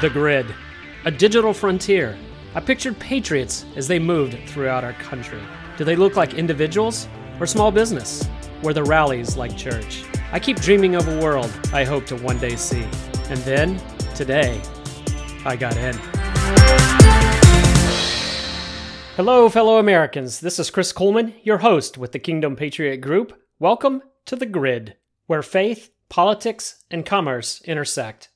The grid, a digital frontier. I pictured patriots as they moved throughout our country. Do they look like individuals or small business, where the rallies like church? I keep dreaming of a world I hope to one day see. And then, today, I got in. Hello, fellow Americans. This is Chris Kuhlmann, your host with the Kingdom Patriot Group. Welcome to The Grid, where faith, politics, and commerce intersect.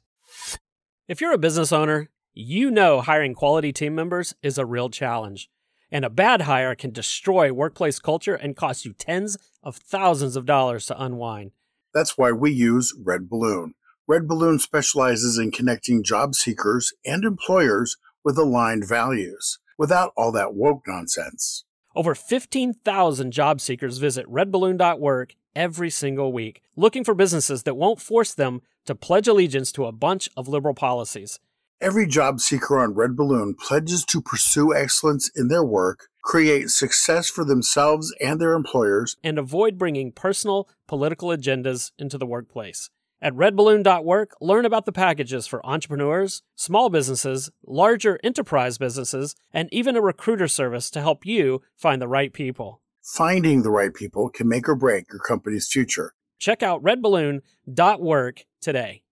If you're a business owner, you know hiring quality team members is a real challenge. And a bad hire can destroy workplace culture and cost you tens of thousands of dollars to unwind. That's why we use Red Balloon. Red Balloon specializes in connecting job seekers and employers with aligned values without all that woke nonsense. Over 15,000 job seekers visit redballoon.work every single week, looking for businesses that won't force them to pledge allegiance to a bunch of liberal policies. Every job seeker on Red Balloon pledges to pursue excellence in their work, create success for themselves and their employers, and avoid bringing personal political agendas into the workplace. At redballoon.work, learn about the packages for entrepreneurs, small businesses, larger enterprise businesses, and even a recruiter service to help you find the right people. Finding the right people can make or break your company's future. Check out redballoon.work today.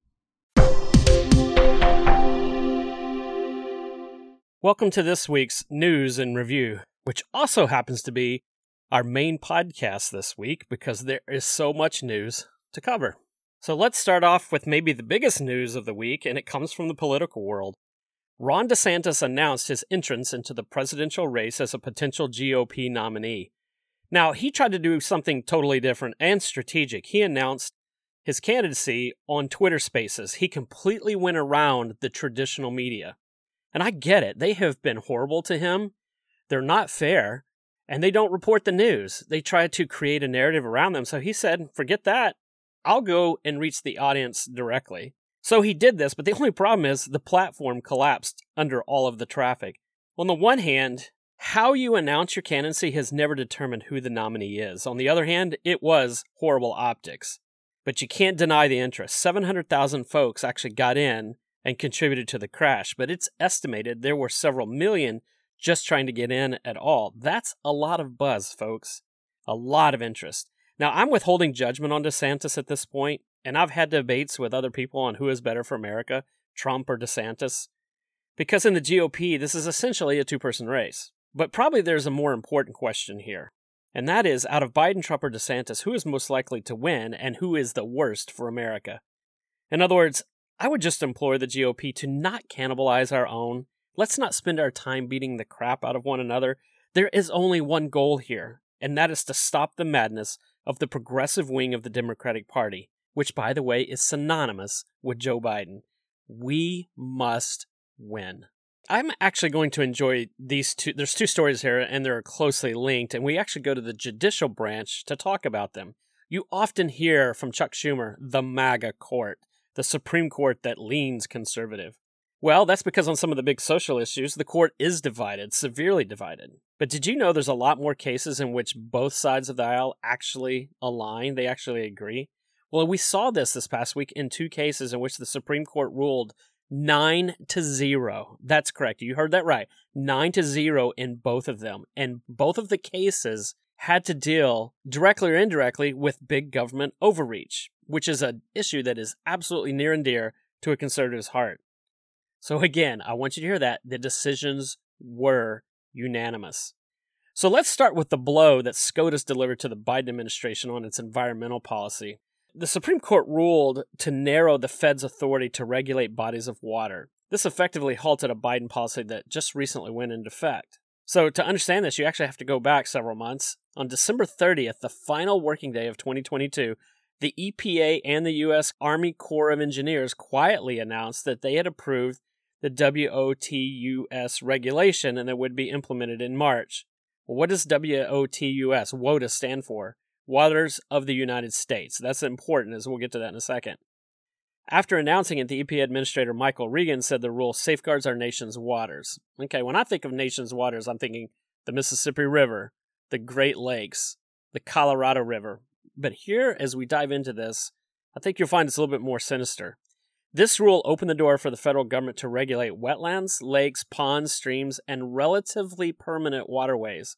Welcome to this week's news and review, which also happens to be our main podcast this week because there is so much news to cover. So let's start off with maybe the biggest news of the week, and it comes from the political world. Ron DeSantis announced his entrance into the presidential race as a potential GOP nominee. Now, he tried to do something totally different and strategic. He announced his candidacy on Twitter Spaces. He completely went around the traditional media. And I get it, they have been horrible to him. They're not fair, and they don't report the news. They try to create a narrative around them. So he said, forget that. I'll go and reach the audience directly. So he did this, but the only problem is the platform collapsed under all of the traffic. On the one hand, how you announce your candidacy has never determined who the nominee is. On the other hand, it was horrible optics. But you can't deny the interest. 700,000 folks actually got in and contributed to the crash, but it's estimated there were several million just trying to get in at all. That's a lot of buzz, folks. A lot of interest. Now, I'm withholding judgment on DeSantis at this point, and I've had debates with other people on who is better for America, Trump or DeSantis. Because in the GOP, this is essentially a two person race. But probably there's a more important question here. And that is out of Biden, Trump, or DeSantis, who is most likely to win and who is the worst for America? In other words, I would just implore the GOP to not cannibalize our own. Let's not spend our time beating the crap out of one another. There is only one goal here, and that is to stop the madness of the progressive wing of the Democratic Party, which, by the way, is synonymous with Joe Biden. We must win. I'm actually going to enjoy these two. There's two stories here, and they're closely linked, and we actually go to the judicial branch to talk about them. You often hear from Chuck Schumer, the MAGA court, the Supreme Court that leans conservative. Well, that's because on some of the big social issues, the court is divided, severely divided. But did you know there's a lot more cases in which both sides of the aisle actually align? They actually agree? Well, we saw this this past week in two cases in which the Supreme Court ruled 9 to 0. That's correct. You heard that right. 9 to 0 in both of them. And both of the cases had to deal directly or indirectly with big government overreach, which is an issue that is absolutely near and dear to a conservative's heart. So again, I want you to hear that the decisions were unanimous. So let's start with the blow that SCOTUS delivered to the Biden administration on its environmental policy. The Supreme Court ruled to narrow the Fed's authority to regulate bodies of water. This effectively halted a Biden policy that just recently went into effect. So, to understand this, you actually have to go back several months. On December 30th, the final working day of 2022, the EPA and the U.S. Army Corps of Engineers quietly announced that they had approved the WOTUS regulation and it would be implemented in March. Well, what does WOTUS, WOTUS stand for? Waters of the United States. That's important, as we'll get to that in a second. After announcing it, the EPA Administrator Michael Regan said the rule safeguards our nation's waters. Okay, when I think of nation's waters, I'm thinking the Mississippi River, the Great Lakes, the Colorado River. But here, as we dive into this, I think you'll find it's a little bit more sinister. This rule opened the door for the federal government to regulate wetlands, lakes, ponds, streams, and relatively permanent waterways,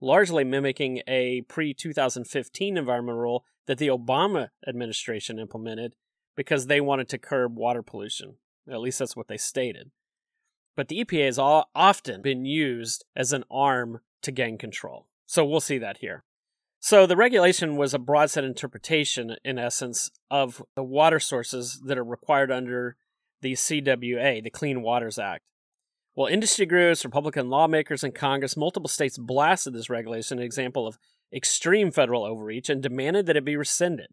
largely mimicking a pre 2015 environmental rule that the Obama administration implemented because they wanted to curb water pollution. At least that's what they stated. But the EPA has often been used as an arm to gain control. So we'll see that here. So the regulation was a broad set interpretation, in essence, of the water sources that are required under the CWA, the Clean Waters Act. Well, industry groups, Republican lawmakers in Congress, multiple states blasted this regulation, an example of extreme federal overreach, and demanded that it be rescinded.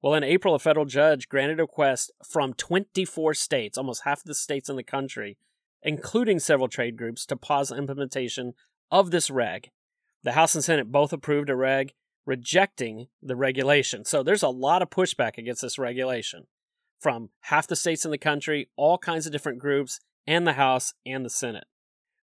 Well, in April, a federal judge granted a request from 24 states, almost half the states in the country, including several trade groups, to pause implementation of this reg. The House and Senate both approved a reg rejecting the regulation. So there's a lot of pushback against this regulation from half the states in the country, all kinds of different groups, and the House and the Senate.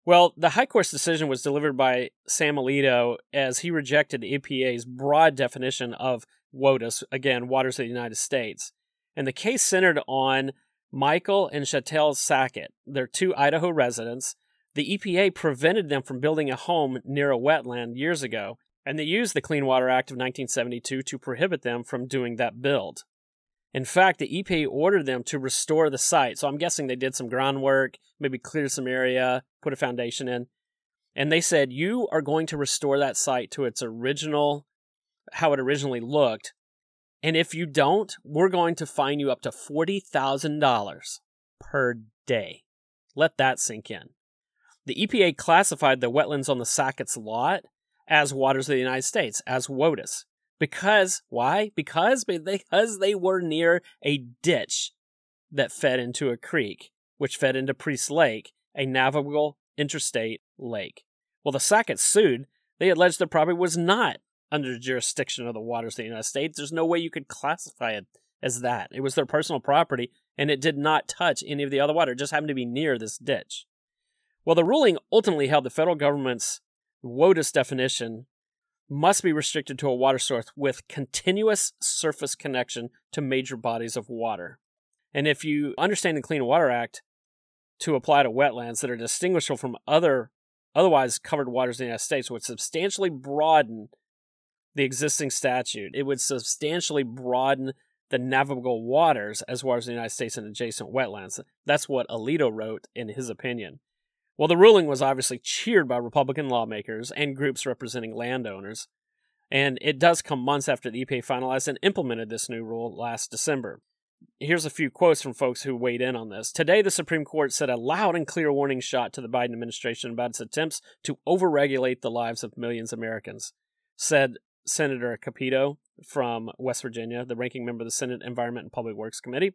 Well, the High Court's decision was delivered by Sam Alito as he rejected the EPA's broad definition of WOTUS, again, waters of the United States. And the case centered on Michael and Chantel Sackett. They're two Idaho residents the EPA prevented them from building a home near a wetland years ago, and they used the Clean Water Act of 1972 to prohibit them from doing that build. In fact, the EPA ordered them to restore the site. So I'm guessing they did some groundwork, maybe clear some area, put a foundation in. And they said, You are going to restore that site to its original, how it originally looked. And if you don't, we're going to fine you up to $40,000 per day. Let that sink in. The EPA classified the wetlands on the Sackett's lot as waters of the United States, as WOTUS. Because, why? Because, because they were near a ditch that fed into a creek, which fed into Priest Lake, a navigable interstate lake. Well, the Sacketts sued. They alleged the property was not under the jurisdiction of the waters of the United States. There's no way you could classify it as that. It was their personal property, and it did not touch any of the other water. It just happened to be near this ditch. Well, the ruling ultimately held the federal government's WOTUS definition must be restricted to a water source with continuous surface connection to major bodies of water. And if you understand the Clean Water Act to apply to wetlands that are distinguishable from other otherwise covered waters in the United States would substantially broaden the existing statute. It would substantially broaden the navigable waters as well as the United States and adjacent wetlands. That's what Alito wrote in his opinion. Well, the ruling was obviously cheered by Republican lawmakers and groups representing landowners, and it does come months after the EPA finalized and implemented this new rule last December. Here's a few quotes from folks who weighed in on this. Today, the Supreme Court said a loud and clear warning shot to the Biden administration about its attempts to overregulate the lives of millions of Americans, said Senator Capito from West Virginia, the ranking member of the Senate Environment and Public Works Committee.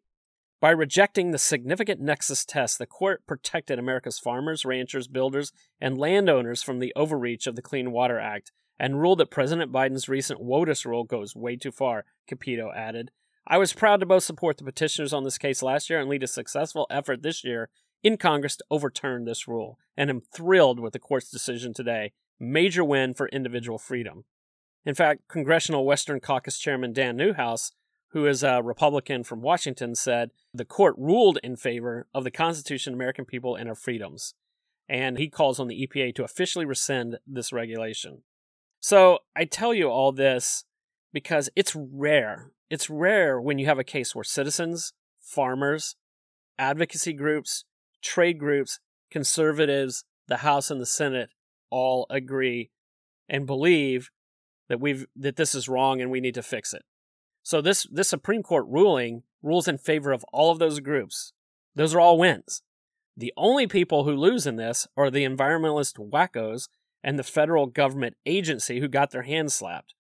By rejecting the significant nexus test, the court protected America's farmers, ranchers, builders, and landowners from the overreach of the Clean Water Act and ruled that President Biden's recent WOTUS rule goes way too far, Capito added. I was proud to both support the petitioners on this case last year and lead a successful effort this year in Congress to overturn this rule, and am thrilled with the court's decision today. Major win for individual freedom. In fact, Congressional Western Caucus Chairman Dan Newhouse who is a Republican from Washington, said the court ruled in favor of the Constitution, American people, and our freedoms. And he calls on the EPA to officially rescind this regulation. So I tell you all this because it's rare. It's rare when you have a case where citizens, farmers, advocacy groups, trade groups, conservatives, the House and the Senate all agree and believe that we've that this is wrong and we need to fix it. So this this Supreme Court ruling rules in favor of all of those groups. Those are all wins. The only people who lose in this are the environmentalist wackos and the federal government agency who got their hands slapped,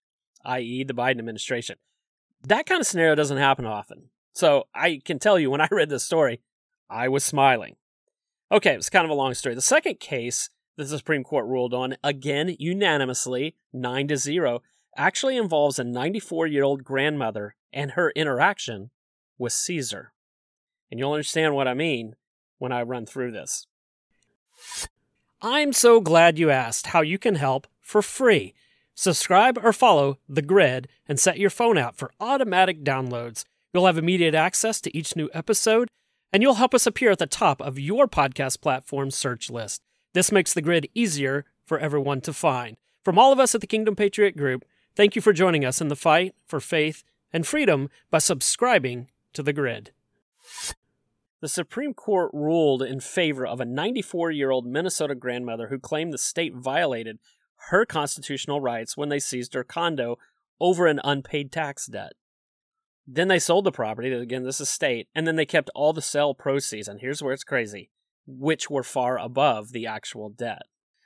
i.e., the Biden administration. That kind of scenario doesn't happen often. So I can tell you when I read this story, I was smiling. Okay, it's kind of a long story. The second case the Supreme Court ruled on, again unanimously, 9 to 0, actually involves a 94 year old grandmother and her interaction with Caesar. And you'll understand what I mean when I run through this. I'm so glad you asked how you can help for free. Subscribe or follow The Grid and set your phone app for automatic downloads You'll have immediate access to each new episode, and you'll help us appear at the top of your podcast platform search list. This makes the grid easier for everyone to find. From all of us at the Kingdom Patriot Group, thank you for joining us in the fight for faith and freedom by subscribing to the grid. The Supreme Court ruled in favor of a 94 year old Minnesota grandmother who claimed the state violated her constitutional rights when they seized her condo over an unpaid tax debt. Then they sold the property, again, this is state, and then they kept all the sale proceeds, and here's where it's crazy, which were far above the actual debt.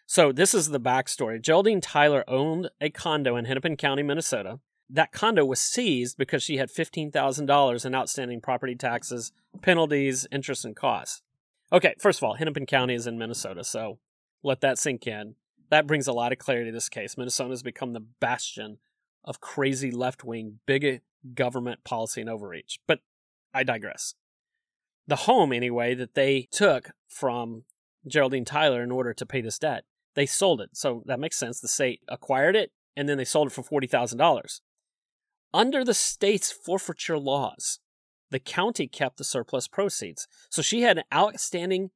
So this is the backstory. Geraldine Tyler owned a condo in Hennepin County, Minnesota. That condo was seized because she had $15,000 in outstanding property taxes, penalties, interest, and costs. Okay, first of all, Hennepin County is in Minnesota, so let that sink in. That brings a lot of clarity to this case. Minnesota has become the bastion of crazy left wing, big government policy and overreach. But I digress. The home, anyway, that they took from Geraldine Tyler in order to pay this debt, they sold it. So that makes sense. The state acquired it and then they sold it for $40,000. Under the state's forfeiture laws, the county kept the surplus proceeds. So she had an outstanding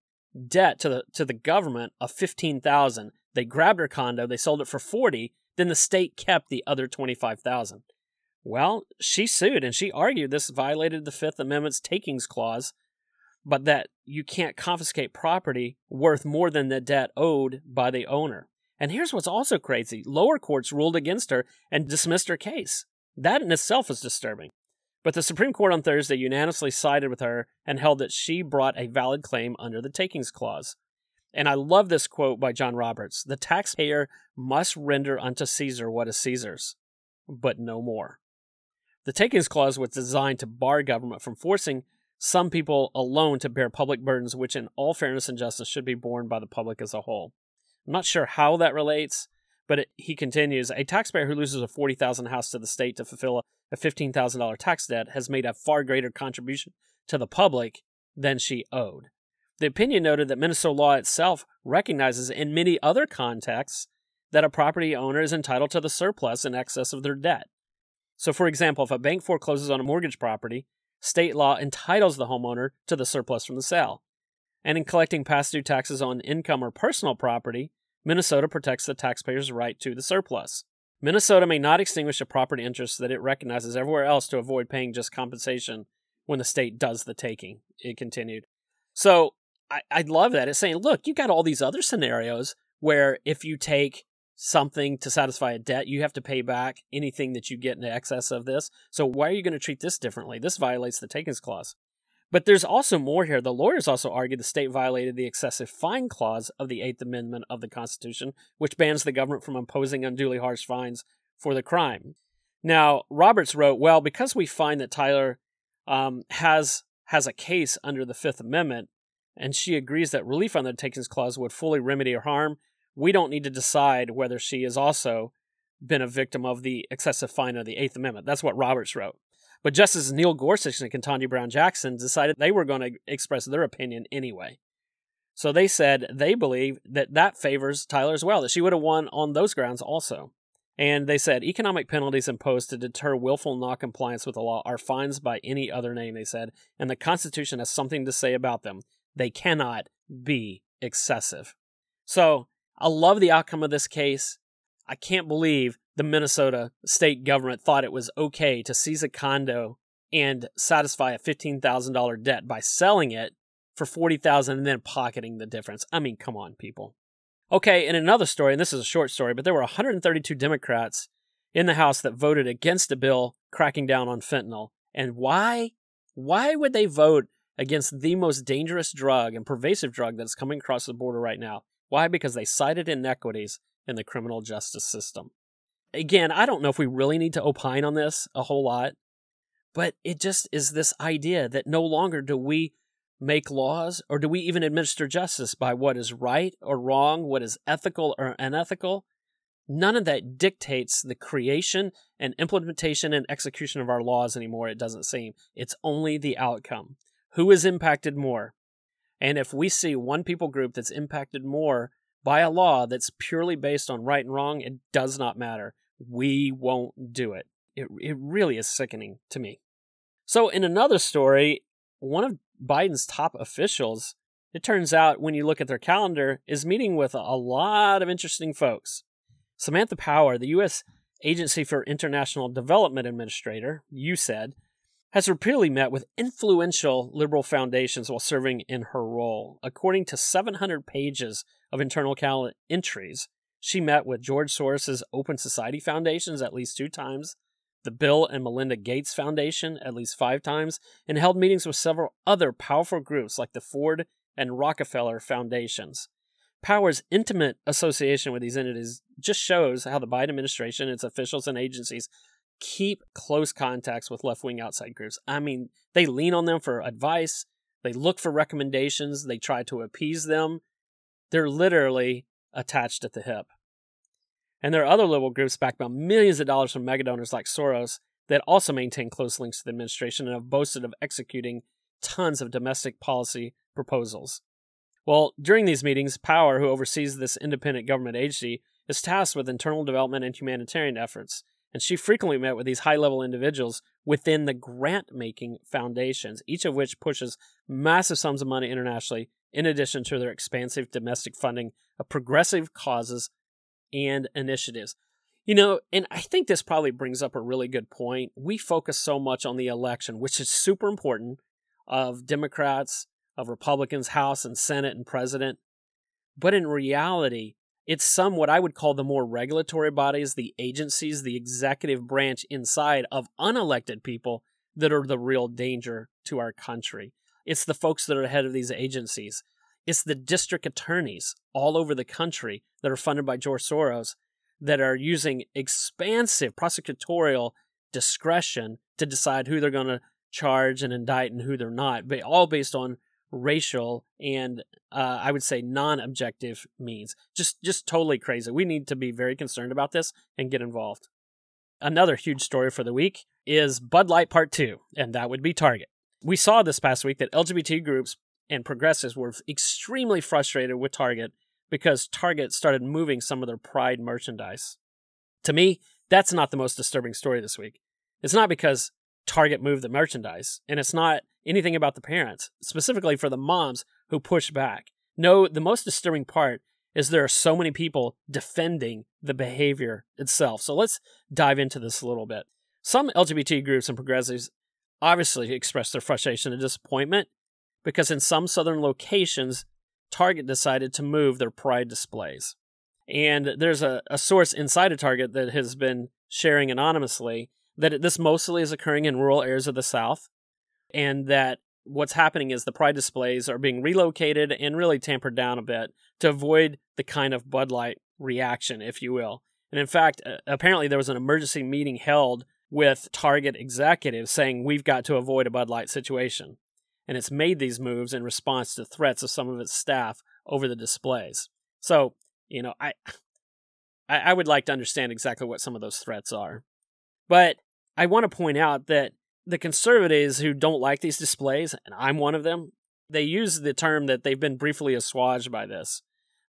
debt to the to the government of 15,000. They grabbed her condo, they sold it for 40, then the state kept the other 25,000. Well, she sued and she argued this violated the 5th Amendment's takings clause, but that you can't confiscate property worth more than the debt owed by the owner. And here's what's also crazy lower courts ruled against her and dismissed her case. That in itself is disturbing. But the Supreme Court on Thursday unanimously sided with her and held that she brought a valid claim under the takings clause. And I love this quote by John Roberts The taxpayer must render unto Caesar what is Caesar's, but no more. The takings clause was designed to bar government from forcing some people alone to bear public burdens, which, in all fairness and justice, should be borne by the public as a whole. I'm not sure how that relates, but it, he continues A taxpayer who loses a 40000 house to the state to fulfill a, a $15,000 tax debt has made a far greater contribution to the public than she owed. The opinion noted that Minnesota law itself recognizes in many other contexts that a property owner is entitled to the surplus in excess of their debt. So, for example, if a bank forecloses on a mortgage property, state law entitles the homeowner to the surplus from the sale. And in collecting past due taxes on income or personal property, Minnesota protects the taxpayer's right to the surplus. Minnesota may not extinguish a property interest that it recognizes everywhere else to avoid paying just compensation when the state does the taking, it continued. So I, I love that. It's saying, look, you got all these other scenarios where if you take something to satisfy a debt, you have to pay back anything that you get in excess of this. So why are you going to treat this differently? This violates the takings clause. But there's also more here. The lawyers also argue the state violated the excessive fine clause of the Eighth Amendment of the Constitution, which bans the government from imposing unduly harsh fines for the crime. Now, Roberts wrote, "Well, because we find that Tyler um, has has a case under the Fifth Amendment, and she agrees that relief under the takings clause would fully remedy her harm. We don't need to decide whether she has also been a victim of the excessive fine of the Eighth Amendment. That's what Roberts wrote. But Justices Neil Gorsuch and Ketanji Brown Jackson decided they were going to express their opinion anyway. So they said they believe that that favors Tyler as well, that she would have won on those grounds also. And they said economic penalties imposed to deter willful noncompliance with the law are fines by any other name, they said, and the Constitution has something to say about them they cannot be excessive. So I love the outcome of this case. I can't believe the Minnesota state government thought it was okay to seize a condo and satisfy a $15,000 debt by selling it for 40,000 and then pocketing the difference. I mean, come on, people. Okay, in another story, and this is a short story, but there were 132 Democrats in the House that voted against a bill cracking down on fentanyl. And why? Why would they vote against the most dangerous drug and pervasive drug that's coming across the border right now. Why? Because they cited inequities in the criminal justice system. Again, I don't know if we really need to opine on this a whole lot, but it just is this idea that no longer do we make laws or do we even administer justice by what is right or wrong, what is ethical or unethical. None of that dictates the creation and implementation and execution of our laws anymore, it doesn't seem. It's only the outcome who is impacted more. And if we see one people group that's impacted more by a law that's purely based on right and wrong, it does not matter. We won't do it. It, it really is sickening to me. So, in another story, one of Biden's top officials, it turns out when you look at their calendar, is meeting with a lot of interesting folks. Samantha Power, the U.S. Agency for International Development Administrator, USAID, has repeatedly met with influential liberal foundations while serving in her role. According to 700 pages of internal calendar entries, she met with George Soros' Open Society Foundations at least two times, the Bill and Melinda Gates Foundation at least five times, and held meetings with several other powerful groups like the Ford and Rockefeller Foundations. Power's intimate association with these entities just shows how the Biden administration, its officials, and agencies keep close contacts with left wing outside groups. I mean, they lean on them for advice, they look for recommendations, they try to appease them. They're literally attached at the hip. And there are other liberal groups backed by millions of dollars from mega donors like Soros that also maintain close links to the administration and have boasted of executing tons of domestic policy proposals. Well, during these meetings, Power, who oversees this independent government agency, is tasked with internal development and humanitarian efforts, and she frequently met with these high level individuals within the grant making foundations, each of which pushes massive sums of money internationally, in addition to their expansive domestic funding of progressive causes and initiatives. You know, and I think this probably brings up a really good point. We focus so much on the election, which is super important, of Democrats, of Republicans, House and Senate and President. But in reality, it's some what I would call the more regulatory bodies, the agencies, the executive branch inside of unelected people that are the real danger to our country. It's the folks that are ahead of these agencies. It's the district attorneys all over the country that are funded by George Soros that are using expansive prosecutorial discretion to decide who they're going to charge and indict and who they're not, but all based on racial and uh, I would say non-objective means. Just just totally crazy. We need to be very concerned about this and get involved. Another huge story for the week is Bud Light Part 2, and that would be Target. We saw this past week that LGBT groups and progressives were extremely frustrated with Target because Target started moving some of their Pride merchandise. To me, that's not the most disturbing story this week. It's not because Target moved the merchandise, and it's not anything about the parents, specifically for the moms who push back. No, the most disturbing part is there are so many people defending the behavior itself. So let's dive into this a little bit. Some LGBT groups and progressives obviously expressed their frustration and disappointment because in some southern locations, Target decided to move their pride displays. And there's a, a source inside of Target that has been sharing anonymously that this mostly is occurring in rural areas of the South, and that what's happening is the pride displays are being relocated and really tampered down a bit to avoid the kind of Bud Light reaction, if you will. And in fact, apparently there was an emergency meeting held with Target executives saying we've got to avoid a Bud Light situation and it's made these moves in response to threats of some of its staff over the displays. So, you know, I I would like to understand exactly what some of those threats are. But I want to point out that the conservatives who don't like these displays, and I'm one of them, they use the term that they've been briefly assuaged by this.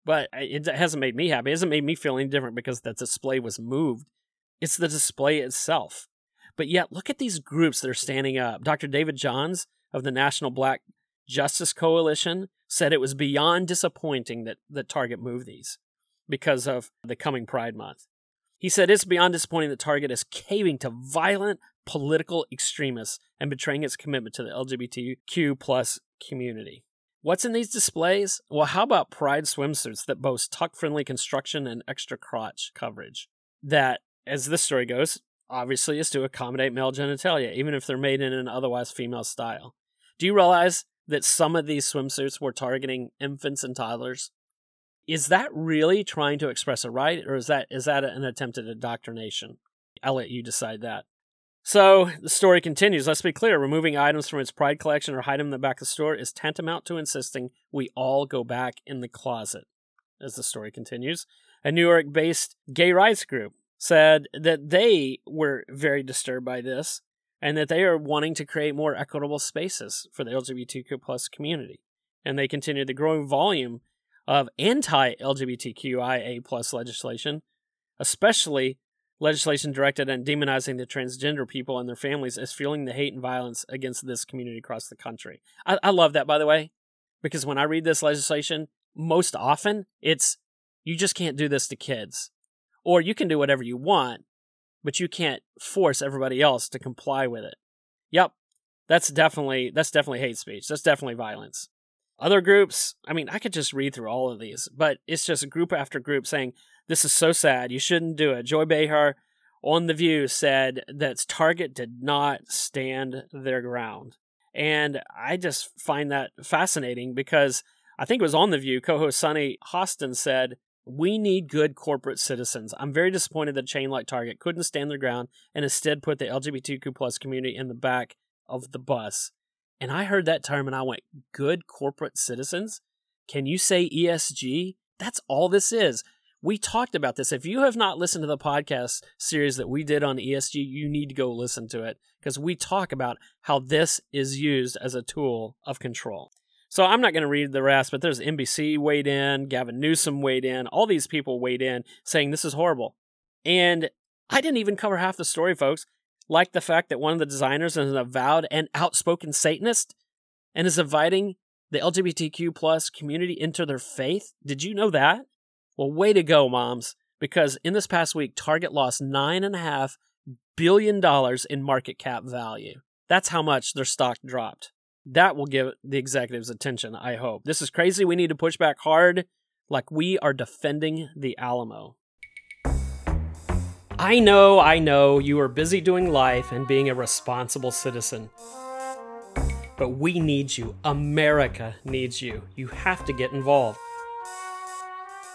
But it hasn't made me happy. It hasn't made me feel any different because the display was moved. It's the display itself. But yet, look at these groups that are standing up. Dr. David Johns of the National Black Justice Coalition said it was beyond disappointing that, that Target moved these because of the coming Pride Month. He said it's beyond disappointing that Target is caving to violent political extremists and betraying its commitment to the LGBTQ plus community. What's in these displays? Well, how about pride swimsuits that boast tuck-friendly construction and extra crotch coverage? That, as this story goes, obviously is to accommodate male genitalia, even if they're made in an otherwise female style. Do you realize that some of these swimsuits were targeting infants and toddlers? Is that really trying to express a right, or is that is that an attempt at indoctrination? I'll let you decide that. So the story continues. Let's be clear: removing items from its Pride collection or hiding them in the back of the store is tantamount to insisting we all go back in the closet. As the story continues, a New York-based gay rights group said that they were very disturbed by this and that they are wanting to create more equitable spaces for the LGBTQ plus community. And they continue the growing volume of anti-LGBTQIA plus legislation, especially legislation directed at demonizing the transgender people and their families is fueling the hate and violence against this community across the country. I, I love that, by the way, because when I read this legislation, most often it's you just can't do this to kids. Or you can do whatever you want, but you can't force everybody else to comply with it. Yep. That's definitely that's definitely hate speech. That's definitely violence. Other groups, I mean, I could just read through all of these, but it's just group after group saying, This is so sad. You shouldn't do it. Joy Behar on The View said that Target did not stand their ground. And I just find that fascinating because I think it was on The View, co host Sunny Hostin said, we need good corporate citizens. I'm very disappointed that chain like Target couldn't stand their ground and instead put the LGBTQ plus community in the back of the bus. And I heard that term and I went, good corporate citizens? Can you say ESG? That's all this is. We talked about this. If you have not listened to the podcast series that we did on ESG, you need to go listen to it because we talk about how this is used as a tool of control. So I'm not going to read the rest, but there's NBC weighed in, Gavin Newsom weighed in, all these people weighed in saying this is horrible. And I didn't even cover half the story, folks. Like the fact that one of the designers is an avowed and outspoken Satanist and is inviting the LGBTQ plus community into their faith. Did you know that? Well, way to go, moms. Because in this past week, Target lost nine and a half billion dollars in market cap value. That's how much their stock dropped that will give the executives attention, I hope. This is crazy. We need to push back hard like we are defending the Alamo. I know, I know, you are busy doing life and being a responsible citizen. But we need you. America needs you. You have to get involved.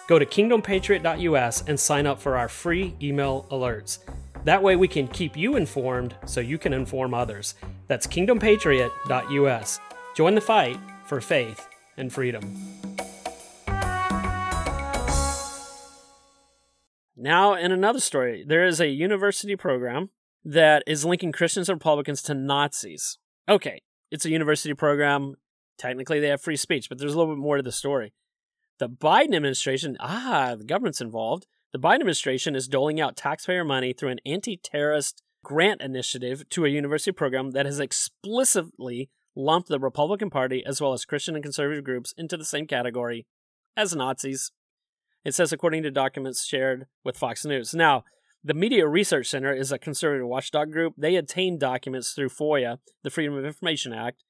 Go to kingdompatriot.us and sign up for our free email alerts. That way we can keep you informed so you can inform others. That's kingdompatriot.us. Join the fight for faith and freedom. Now, in another story, there is a university program that is linking Christians and Republicans to Nazis. Okay, it's a university program. Technically, they have free speech, but there's a little bit more to the story. The Biden administration, ah, the government's involved, the Biden administration is doling out taxpayer money through an anti terrorist grant initiative to a university program that has explicitly lumped the Republican Party as well as Christian and conservative groups into the same category as Nazis. It says, according to documents shared with Fox News. Now, the Media Research Center is a conservative watchdog group. They obtained documents through FOIA, the Freedom of Information Act,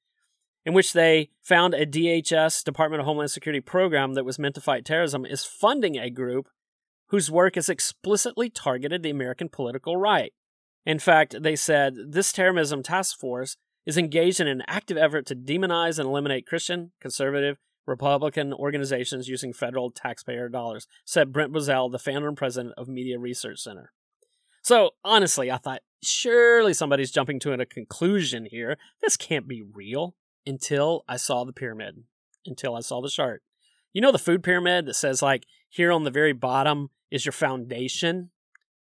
in which they found a DHS, Department of Homeland Security program that was meant to fight terrorism, is funding a group whose work has explicitly targeted the American political right. In fact, they said this terrorism task force is engaged in an active effort to demonize and eliminate Christian, conservative, Republican organizations using federal taxpayer dollars, said Brent Bozell, the founder and president of Media Research Center. So, honestly, I thought surely somebody's jumping to a conclusion here. This can't be real until I saw the pyramid, until I saw the chart. You know the food pyramid that says, like, here on the very bottom is your foundation,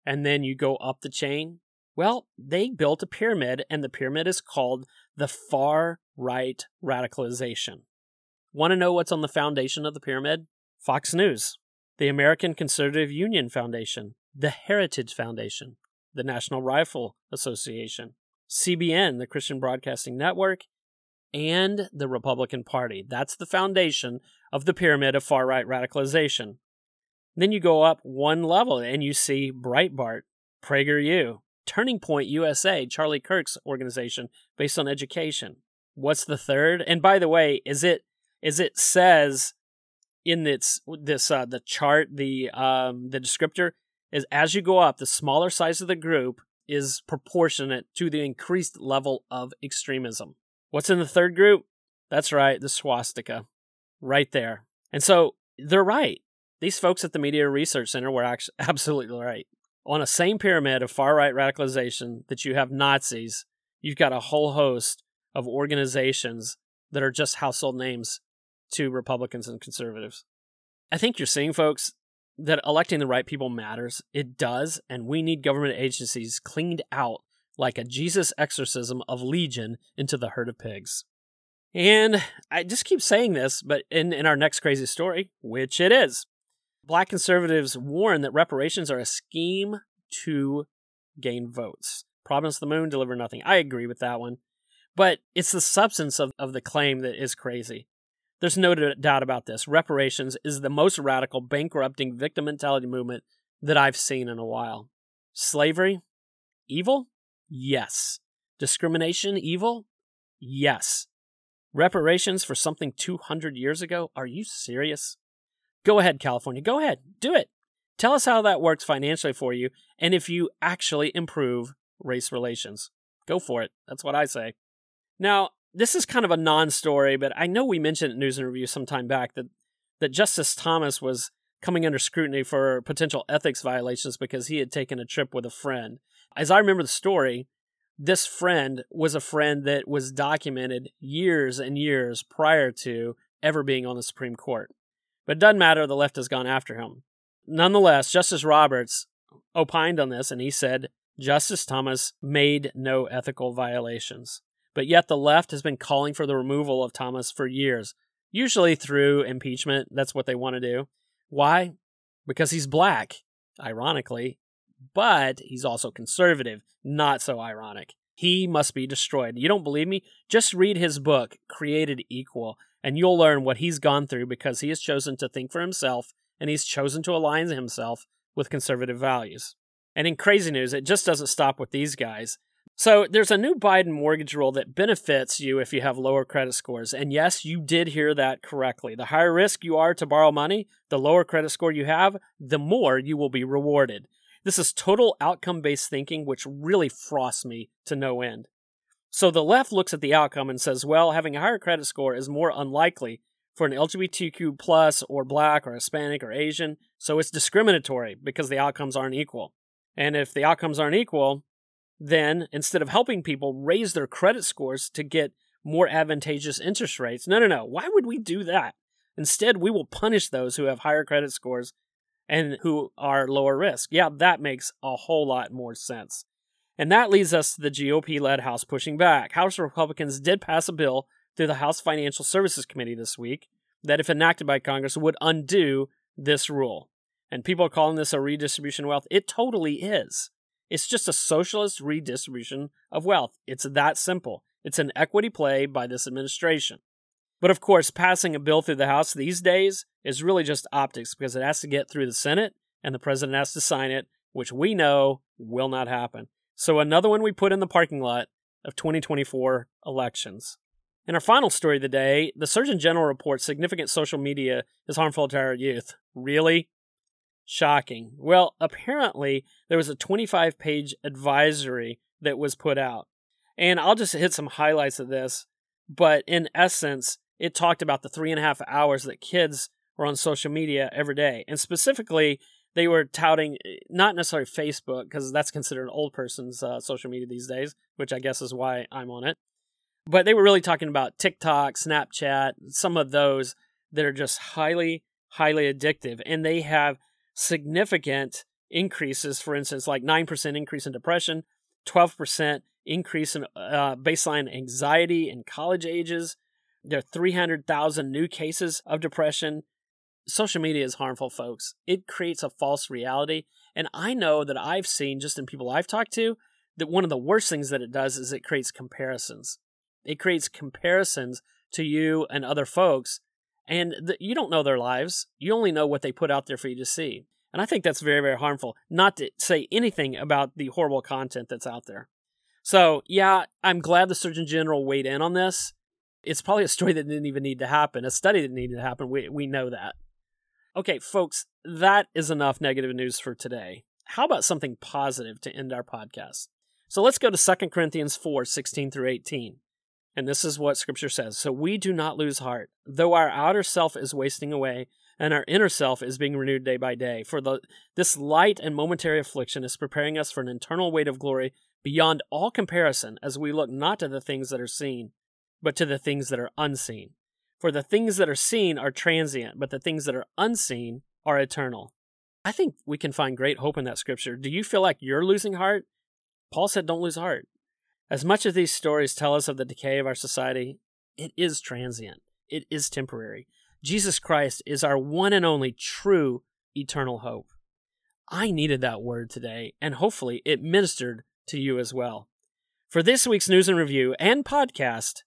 and then you go up the chain. Well, they built a pyramid, and the pyramid is called the far right radicalization. Want to know what's on the foundation of the pyramid? Fox News, the American Conservative Union Foundation, the Heritage Foundation, the National Rifle Association, CBN, the Christian Broadcasting Network, and the Republican Party. That's the foundation of the pyramid of far right radicalization. Then you go up one level and you see Breitbart, PragerU, Turning Point USA, Charlie Kirk's organization based on education. What's the third? And by the way, is it is it says in its this uh, the chart the um the descriptor is as you go up, the smaller size of the group is proportionate to the increased level of extremism. What's in the third group? That's right, the swastika. Right there. And so they're right. These folks at the Media Research Center were absolutely right. On a same pyramid of far right radicalization that you have Nazis, you've got a whole host of organizations that are just household names to Republicans and conservatives. I think you're seeing, folks, that electing the right people matters. It does, and we need government agencies cleaned out like a Jesus exorcism of legion into the herd of pigs. And I just keep saying this, but in, in our next crazy story, which it is, Black conservatives warn that reparations are a scheme to gain votes. Promise the moon, deliver nothing. I agree with that one. But it's the substance of, of the claim that is crazy. There's no doubt about this. Reparations is the most radical, bankrupting victim mentality movement that I've seen in a while. Slavery? Evil? Yes. Discrimination? Evil? Yes. Reparations for something 200 years ago? Are you serious? Go ahead, California. Go ahead. Do it. Tell us how that works financially for you and if you actually improve race relations. Go for it. That's what I say. Now, this is kind of a non-story, but I know we mentioned News and Review some time back that that Justice Thomas was coming under scrutiny for potential ethics violations because he had taken a trip with a friend. As I remember the story, this friend was a friend that was documented years and years prior to ever being on the Supreme Court. But it doesn't matter, the left has gone after him. Nonetheless, Justice Roberts opined on this and he said Justice Thomas made no ethical violations. But yet the left has been calling for the removal of Thomas for years, usually through impeachment. That's what they want to do. Why? Because he's black, ironically, but he's also conservative. Not so ironic. He must be destroyed. You don't believe me? Just read his book, Created Equal, and you'll learn what he's gone through because he has chosen to think for himself and he's chosen to align himself with conservative values. And in crazy news, it just doesn't stop with these guys. So there's a new Biden mortgage rule that benefits you if you have lower credit scores. And yes, you did hear that correctly. The higher risk you are to borrow money, the lower credit score you have, the more you will be rewarded. This is total outcome based thinking, which really frosts me to no end. So the left looks at the outcome and says, well, having a higher credit score is more unlikely for an LGBTQ plus or black or Hispanic or Asian. So it's discriminatory because the outcomes aren't equal. And if the outcomes aren't equal, then instead of helping people raise their credit scores to get more advantageous interest rates, no, no, no. Why would we do that? Instead, we will punish those who have higher credit scores and who are lower risk. Yeah, that makes a whole lot more sense. And that leads us to the GOP led House pushing back. House Republicans did pass a bill through the House Financial Services Committee this week that, if enacted by Congress, would undo this rule. And people are calling this a redistribution of wealth. It totally is. It's just a socialist redistribution of wealth. It's that simple. It's an equity play by this administration. But of course, passing a bill through the House these days is really just optics because it has to get through the Senate and the president has to sign it, which we know will not happen. So, another one we put in the parking lot of 2024 elections. In our final story of the day, the Surgeon General reports significant social media is harmful to our youth. Really? Shocking. Well, apparently there was a 25 page advisory that was put out. And I'll just hit some highlights of this. But in essence, it talked about the three and a half hours that kids were on social media every day. And specifically, they were touting eh, not necessarily Facebook, because that's considered an old person's uh, social media these days, which I guess is why I'm on it. But they were really talking about TikTok, Snapchat, some of those that are just highly, highly addictive. And they have significant increases, for instance, like 9% increase in depression, 12% increase in uh, baseline anxiety in college ages. There are 300,000 new cases of depression. Social media is harmful, folks. It creates a false reality. And I know that I've seen, just in people I've talked to, that one of the worst things that it does is it creates comparisons. It creates comparisons to you and other folks and you don't know their lives. You only know what they put out there for you to see. And I think that's very, very harmful not to say anything about the horrible content that's out there. So, yeah, I'm glad the Surgeon General weighed in on this. It's probably a story that didn't even need to happen, a study that needed to happen. We, we know that. Okay, folks, that is enough negative news for today. How about something positive to end our podcast? So let's go to 2 Corinthians 4 16 through 18. And this is what scripture says. So we do not lose heart, though our outer self is wasting away, and our inner self is being renewed day by day. For the this light and momentary affliction is preparing us for an eternal weight of glory beyond all comparison, as we look not to the things that are seen, but to the things that are unseen. For the things that are seen are transient, but the things that are unseen are eternal. I think we can find great hope in that scripture. Do you feel like you're losing heart? Paul said, Don't lose heart. As much as these stories tell us of the decay of our society, it is transient, it is temporary. Jesus Christ is our one and only true eternal hope. I needed that word today, and hopefully it ministered to you as well. For this week's news and review and podcast,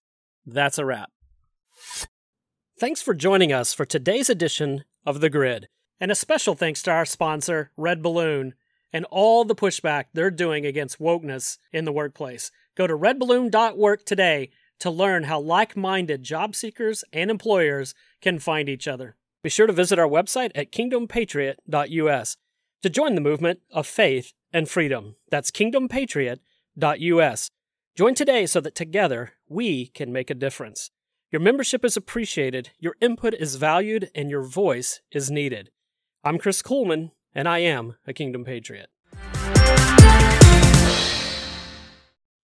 that's a wrap. Thanks for joining us for today's edition of The Grid, and a special thanks to our sponsor, Red Balloon, and all the pushback they're doing against wokeness in the workplace. Go to redballoon.work today to learn how like minded job seekers and employers can find each other. Be sure to visit our website at kingdompatriot.us to join the movement of faith and freedom. That's kingdompatriot.us. Join today so that together we can make a difference. Your membership is appreciated, your input is valued, and your voice is needed. I'm Chris Kuhlmann, and I am a Kingdom Patriot.